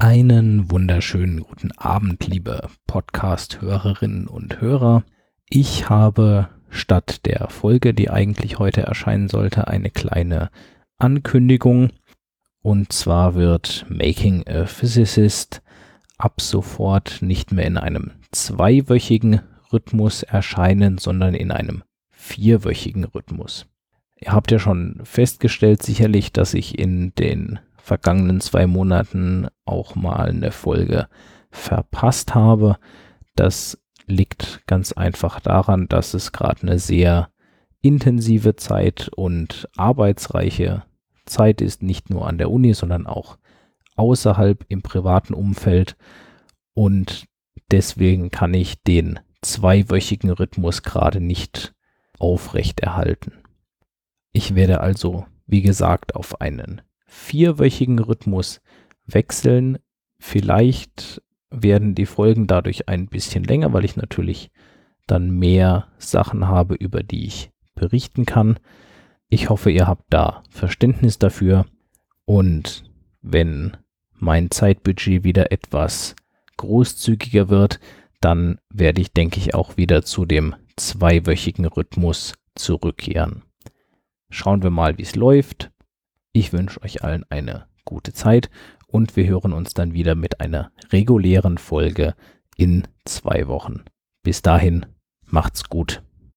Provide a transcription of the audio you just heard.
Einen wunderschönen guten Abend, liebe Podcast-Hörerinnen und Hörer. Ich habe statt der Folge, die eigentlich heute erscheinen sollte, eine kleine Ankündigung. Und zwar wird Making a Physicist ab sofort nicht mehr in einem zweiwöchigen Rhythmus erscheinen, sondern in einem vierwöchigen Rhythmus. Ihr habt ja schon festgestellt sicherlich, dass ich in den vergangenen zwei Monaten auch mal eine Folge verpasst habe. Das liegt ganz einfach daran, dass es gerade eine sehr intensive Zeit und arbeitsreiche Zeit ist, nicht nur an der Uni, sondern auch außerhalb im privaten Umfeld. Und deswegen kann ich den zweiwöchigen Rhythmus gerade nicht aufrechterhalten. Ich werde also, wie gesagt, auf einen vierwöchigen Rhythmus wechseln. Vielleicht werden die Folgen dadurch ein bisschen länger, weil ich natürlich dann mehr Sachen habe, über die ich berichten kann. Ich hoffe, ihr habt da Verständnis dafür. Und wenn mein Zeitbudget wieder etwas großzügiger wird, dann werde ich, denke ich, auch wieder zu dem zweiwöchigen Rhythmus zurückkehren. Schauen wir mal, wie es läuft. Ich wünsche euch allen eine gute Zeit und wir hören uns dann wieder mit einer regulären Folge in zwei Wochen. Bis dahin, macht's gut.